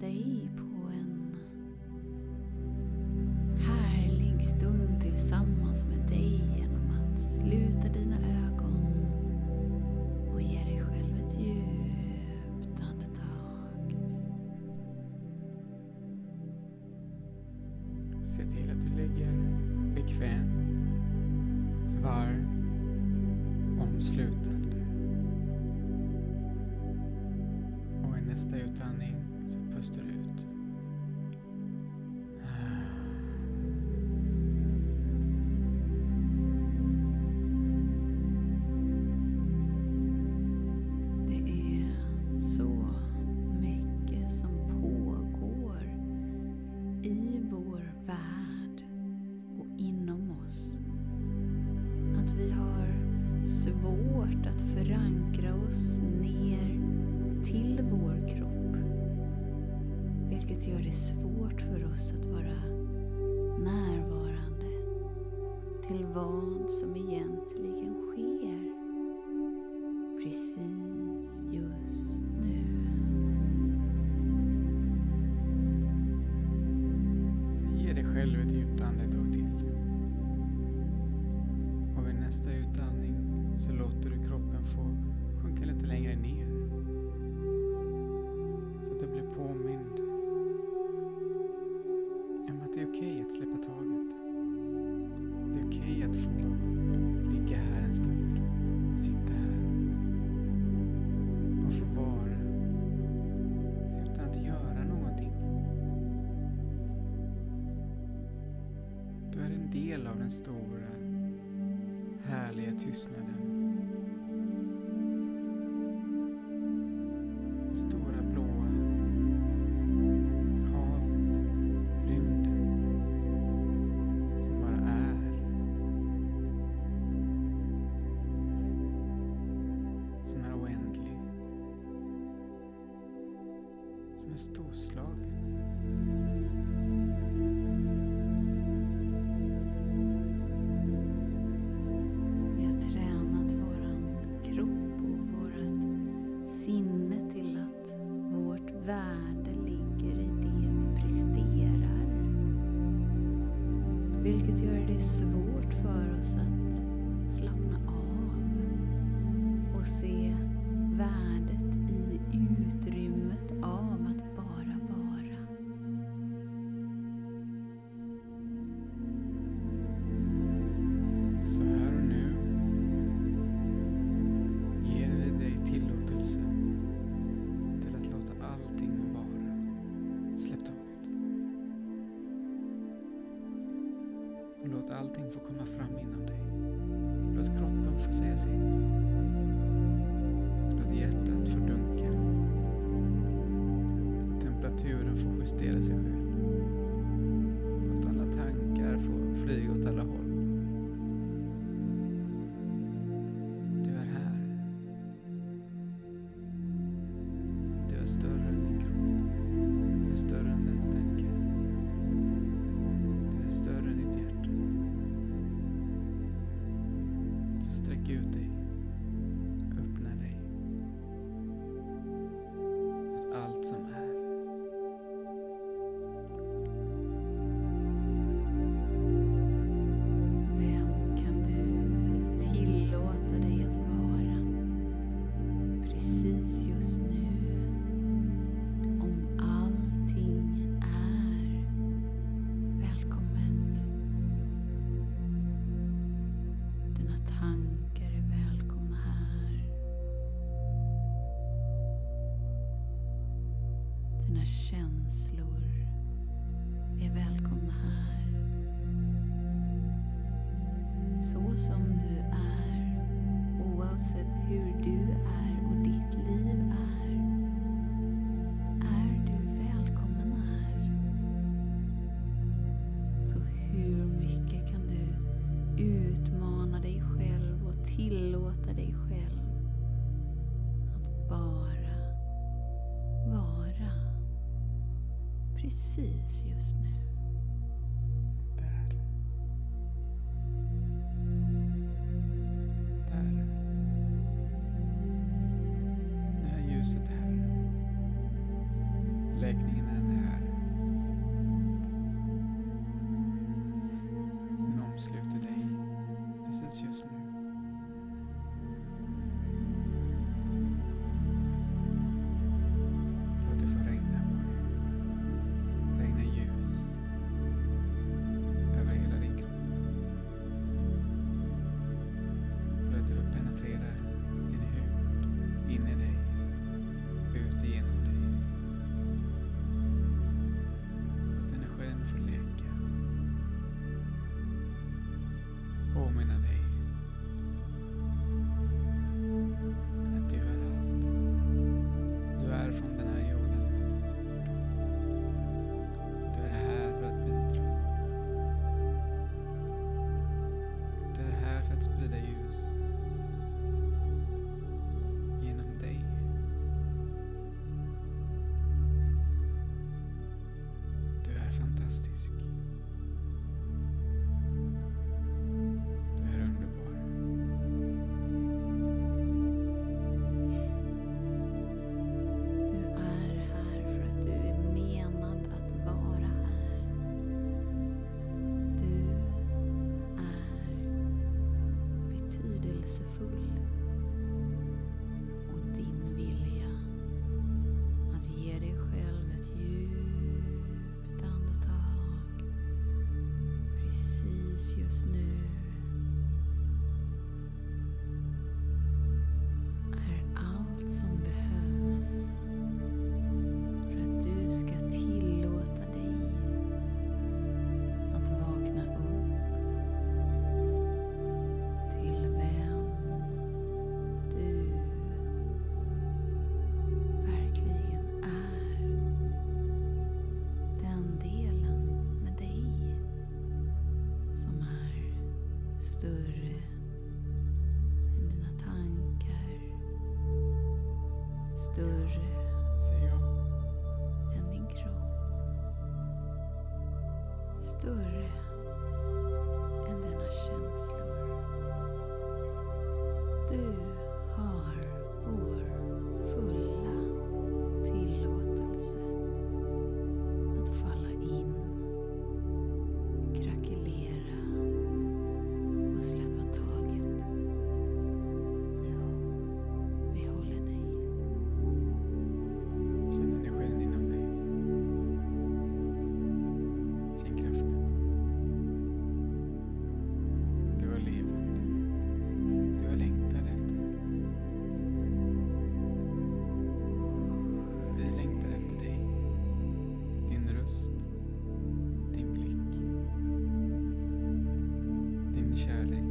dig på en härlig stund tillsammans med dig genom att sluta dina ögon och ge dig själv ett djupt andetag. Se till att du ligger bekvämt, varm, omsluten. nästa utandning så pustar du ut. Vilket gör det svårt för oss att vara närvarande till vad som egentligen sker. Precis just tystnaden allting får komma fram inom dig. känslor är välkomna här. Så som du är, oavsett hur du är och ditt liv är. Charlie.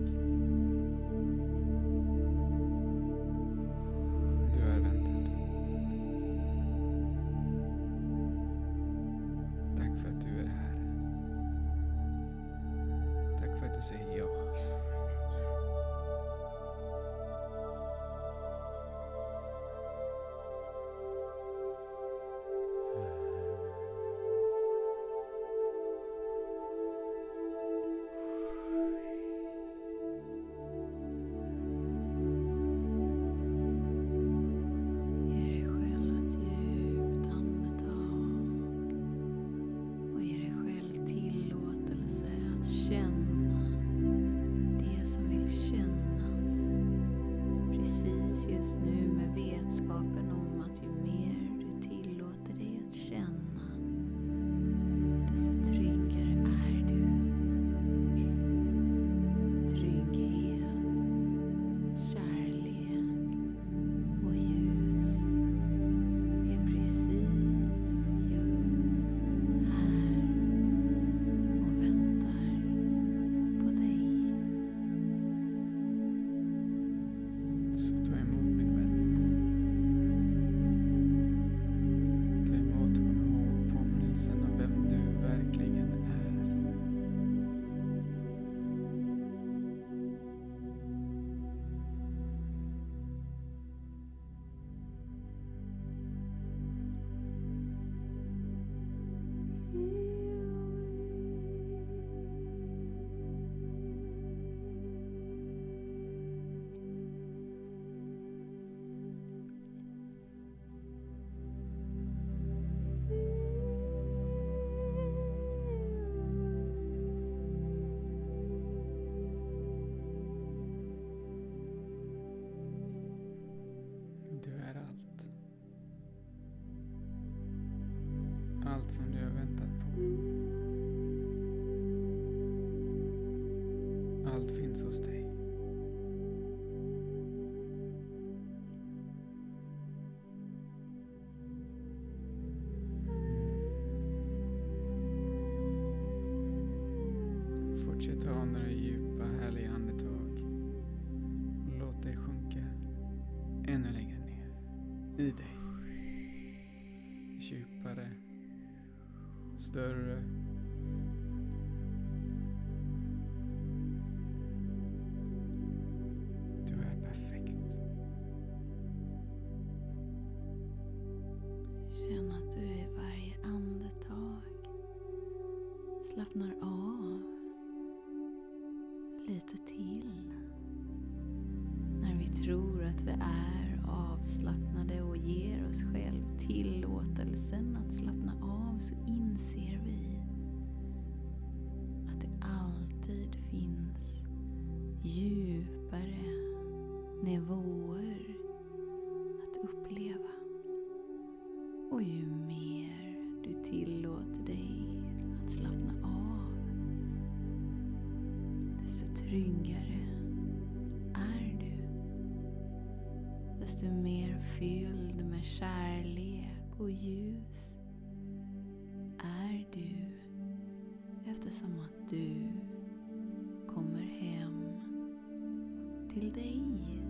i dig. Djupare, större nivåer att uppleva. Och ju mer du tillåter dig att slappna av, desto tryggare är du. Desto mer fylld med kärlek och ljus är du eftersom att du kommer hem till dig.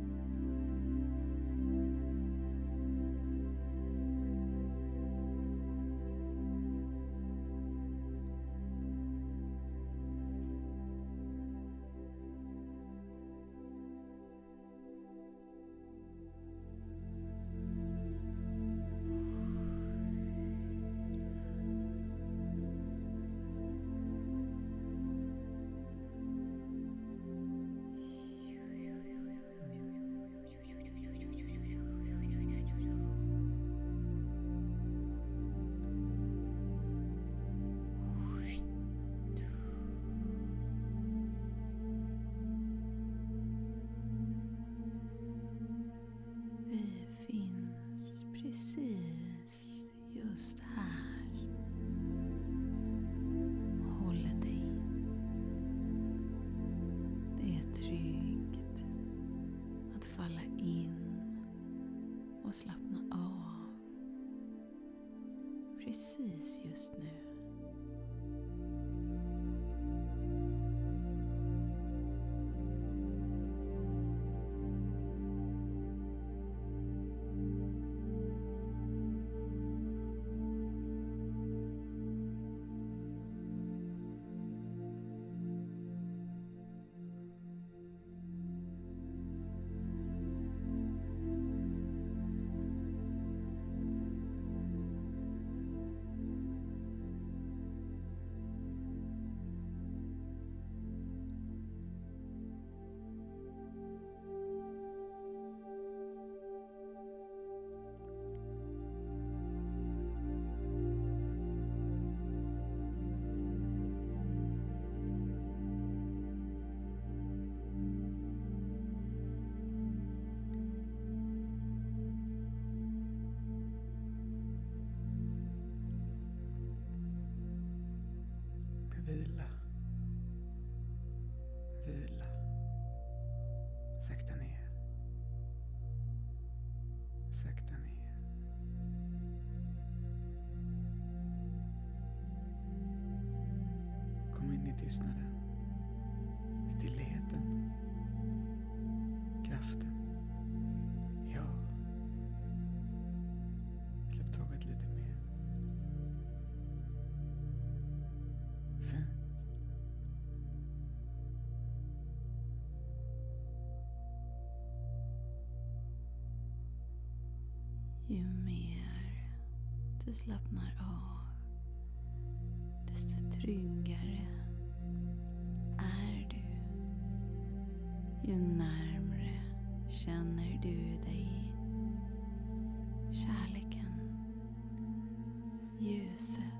Nu. Du slappnar av, desto tryggare är du. Ju närmre känner du dig kärleken, ljuset,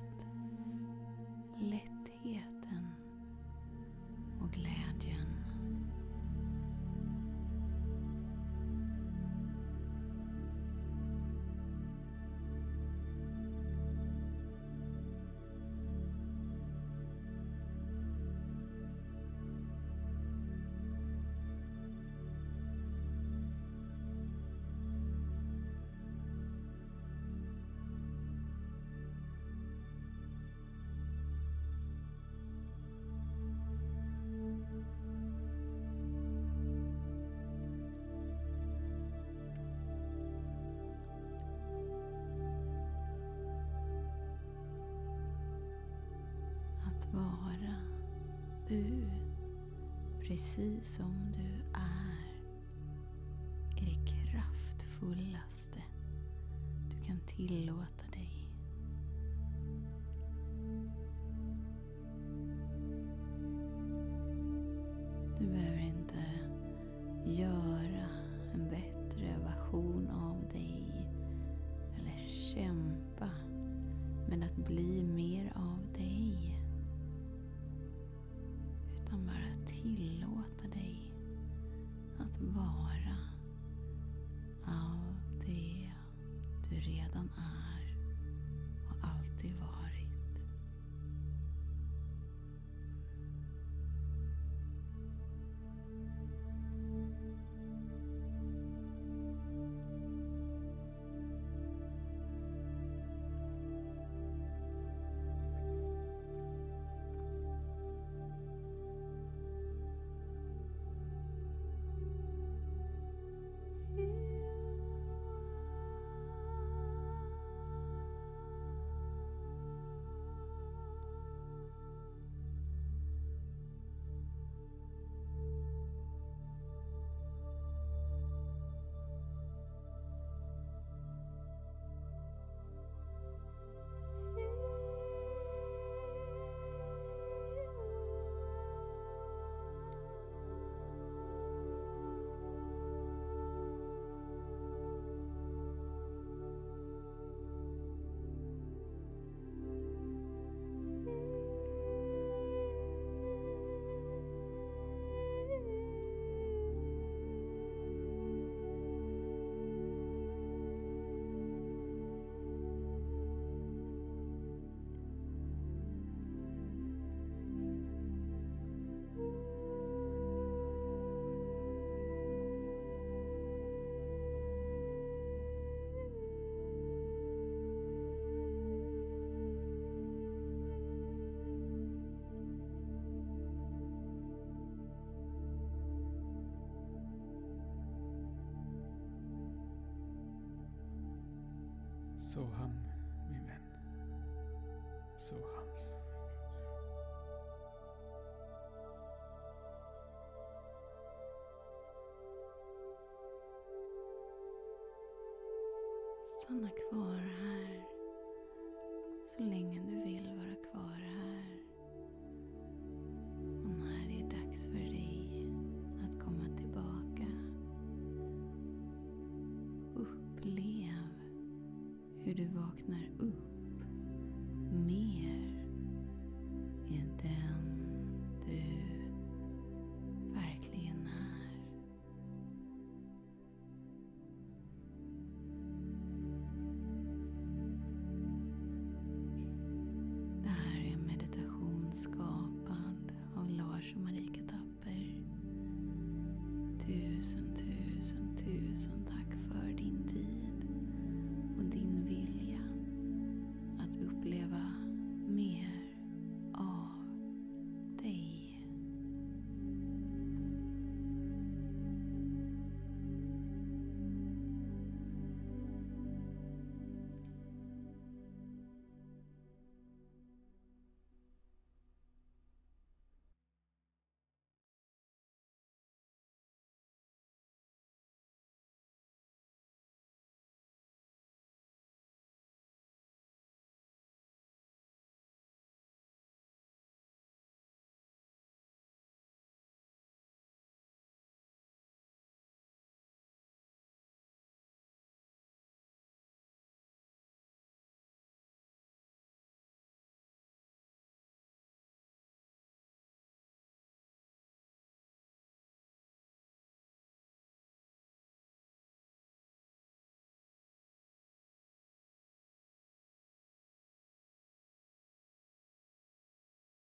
vara du, precis som du är, i det kraftfullaste du kan tillåta dig. Du behöver inte göra redan är Soham, min vän. Soham. Stanna kvar här så länge du vill vaknar upp.